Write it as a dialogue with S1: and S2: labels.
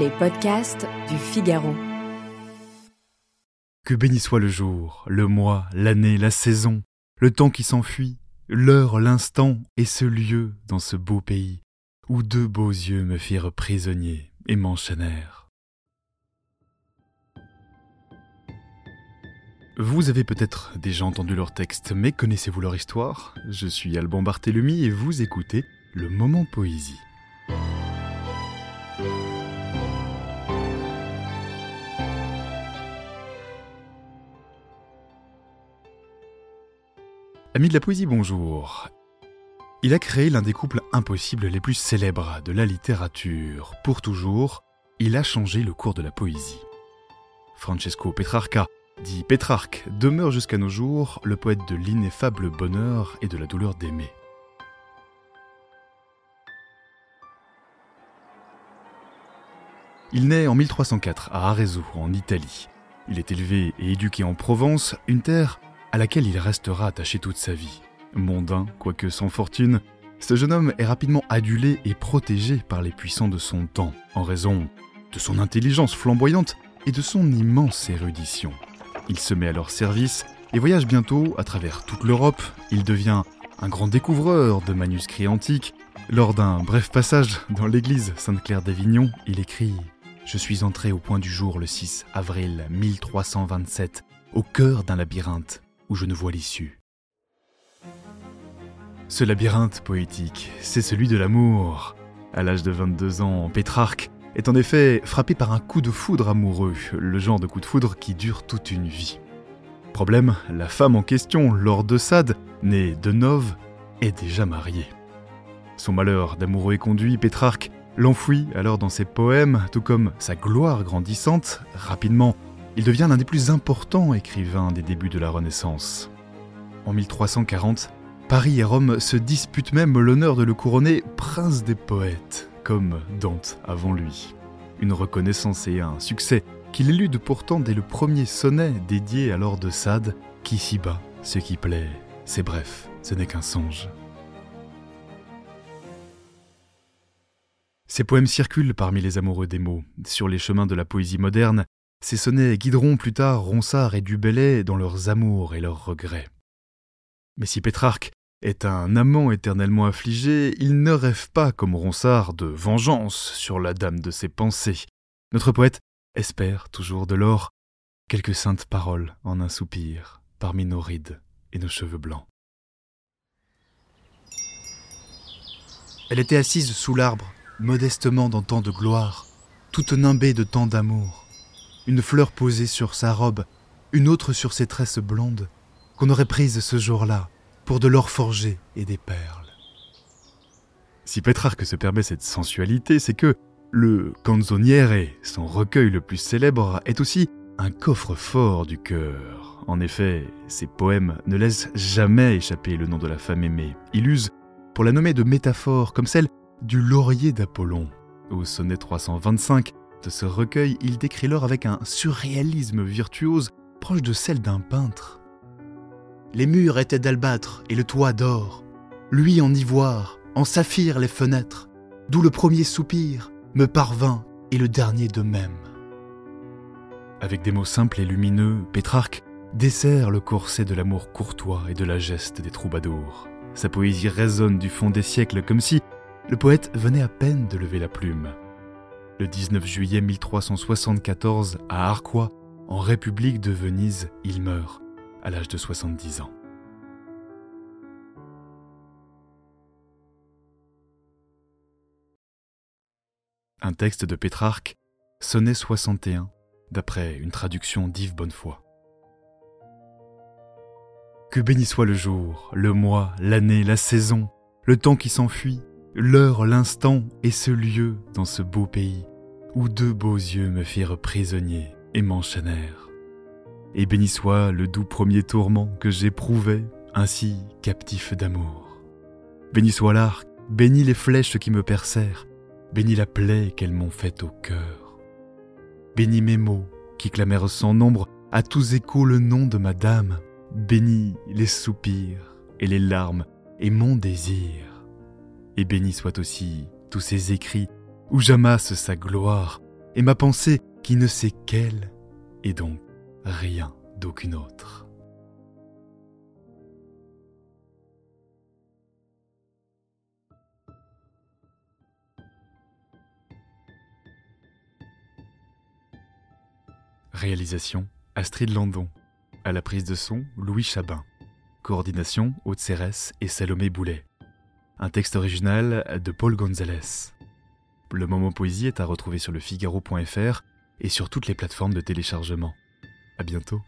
S1: Les podcasts du Figaro.
S2: Que béni soit le jour, le mois, l'année, la saison, le temps qui s'enfuit, l'heure, l'instant et ce lieu dans ce beau pays où deux beaux yeux me firent prisonnier et m'enchaînèrent. Vous avez peut-être déjà entendu leur texte, mais connaissez-vous leur histoire? Je suis Alban Barthélemy et vous écoutez Le Moment Poésie. Ami de la poésie, bonjour. Il a créé l'un des couples impossibles les plus célèbres de la littérature. Pour toujours, il a changé le cours de la poésie. Francesco Petrarca, dit Pétrarque, demeure jusqu'à nos jours le poète de l'ineffable bonheur et de la douleur d'aimer. Il naît en 1304 à Arezzo, en Italie. Il est élevé et éduqué en Provence, une terre à laquelle il restera attaché toute sa vie. Mondain, quoique sans fortune, ce jeune homme est rapidement adulé et protégé par les puissants de son temps, en raison de son intelligence flamboyante et de son immense érudition. Il se met à leur service et voyage bientôt à travers toute l'Europe. Il devient un grand découvreur de manuscrits antiques. Lors d'un bref passage dans l'église Sainte-Claire d'Avignon, il écrit Je suis entré au point du jour le 6 avril 1327, au cœur d'un labyrinthe où je ne vois l'issue. Ce labyrinthe poétique, c'est celui de l'amour. À l'âge de 22 ans, Pétrarque est en effet frappé par un coup de foudre amoureux, le genre de coup de foudre qui dure toute une vie. Problème, la femme en question, Laure de Sade, née de Nove, est déjà mariée. Son malheur d'amoureux conduit, Pétrarque l'enfouit alors dans ses poèmes, tout comme sa gloire grandissante. Rapidement, il devient l'un des plus importants écrivains des débuts de la Renaissance. En 1340, Paris et Rome se disputent même l'honneur de le couronner prince des poètes, comme Dante avant lui. Une reconnaissance et un succès qu'il élude pourtant dès le premier sonnet dédié à Lord de Sade, qui s'y bat, ce qui plaît, c'est bref, ce n'est qu'un songe. Ces poèmes circulent parmi les amoureux des mots, sur les chemins de la poésie moderne, ces sonnets guideront plus tard Ronsard et Dubellay dans leurs amours et leurs regrets. Mais si Pétrarque est un amant éternellement affligé, il ne rêve pas, comme Ronsard, de vengeance sur la dame de ses pensées. Notre poète espère toujours de l'or, quelques saintes paroles en un soupir, parmi nos rides et nos cheveux blancs. Elle était assise sous l'arbre, modestement dans tant de gloire, toute nimbée de tant d'amour une fleur posée sur sa robe, une autre sur ses tresses blondes, qu'on aurait prises ce jour-là pour de l'or forgé et des perles. Si Pétrarque se permet cette sensualité, c'est que le Canzoniere, son recueil le plus célèbre, est aussi un coffre-fort du cœur. En effet, ses poèmes ne laissent jamais échapper le nom de la femme aimée. Il use pour la nommer de métaphore comme celle du laurier d'Apollon. Au sonnet 325, ce recueil, il décrit l'or avec un surréalisme virtuose proche de celle d'un peintre. Les murs étaient d'albâtre et le toit d'or, lui en ivoire, en saphir les fenêtres, d'où le premier soupir me parvint et le dernier de même. Avec des mots simples et lumineux, Pétrarque dessert le corset de l'amour courtois et de la geste des troubadours. Sa poésie résonne du fond des siècles comme si le poète venait à peine de lever la plume. Le 19 juillet 1374, à Arquois, en République de Venise, il meurt, à l'âge de 70 ans. Un texte de Pétrarque, sonnet 61, d'après une traduction d'Yves Bonnefoy. Que béni soit le jour, le mois, l'année, la saison, le temps qui s'enfuit, l'heure, l'instant et ce lieu dans ce beau pays, où deux beaux yeux me firent prisonnier et m'enchaînèrent. Et béni soit le doux premier tourment que j'éprouvais, ainsi captif d'amour. Béni soit l'arc, béni les flèches qui me percèrent, béni la plaie qu'elles m'ont faite au cœur. Béni mes mots qui clamèrent sans nombre à tous échos le nom de ma dame, béni les soupirs et les larmes et mon désir. Et béni soit aussi tous ces écrits où j'amasse sa gloire, et ma pensée qui ne sait qu'elle, et donc rien d'aucune autre. Réalisation Astrid Landon. À la prise de son, Louis Chabin. Coordination Haute Cérès et Salomé Boulet. Un texte original de Paul Gonzalez. Le moment poésie est à retrouver sur le figaro.fr et sur toutes les plateformes de téléchargement. À bientôt.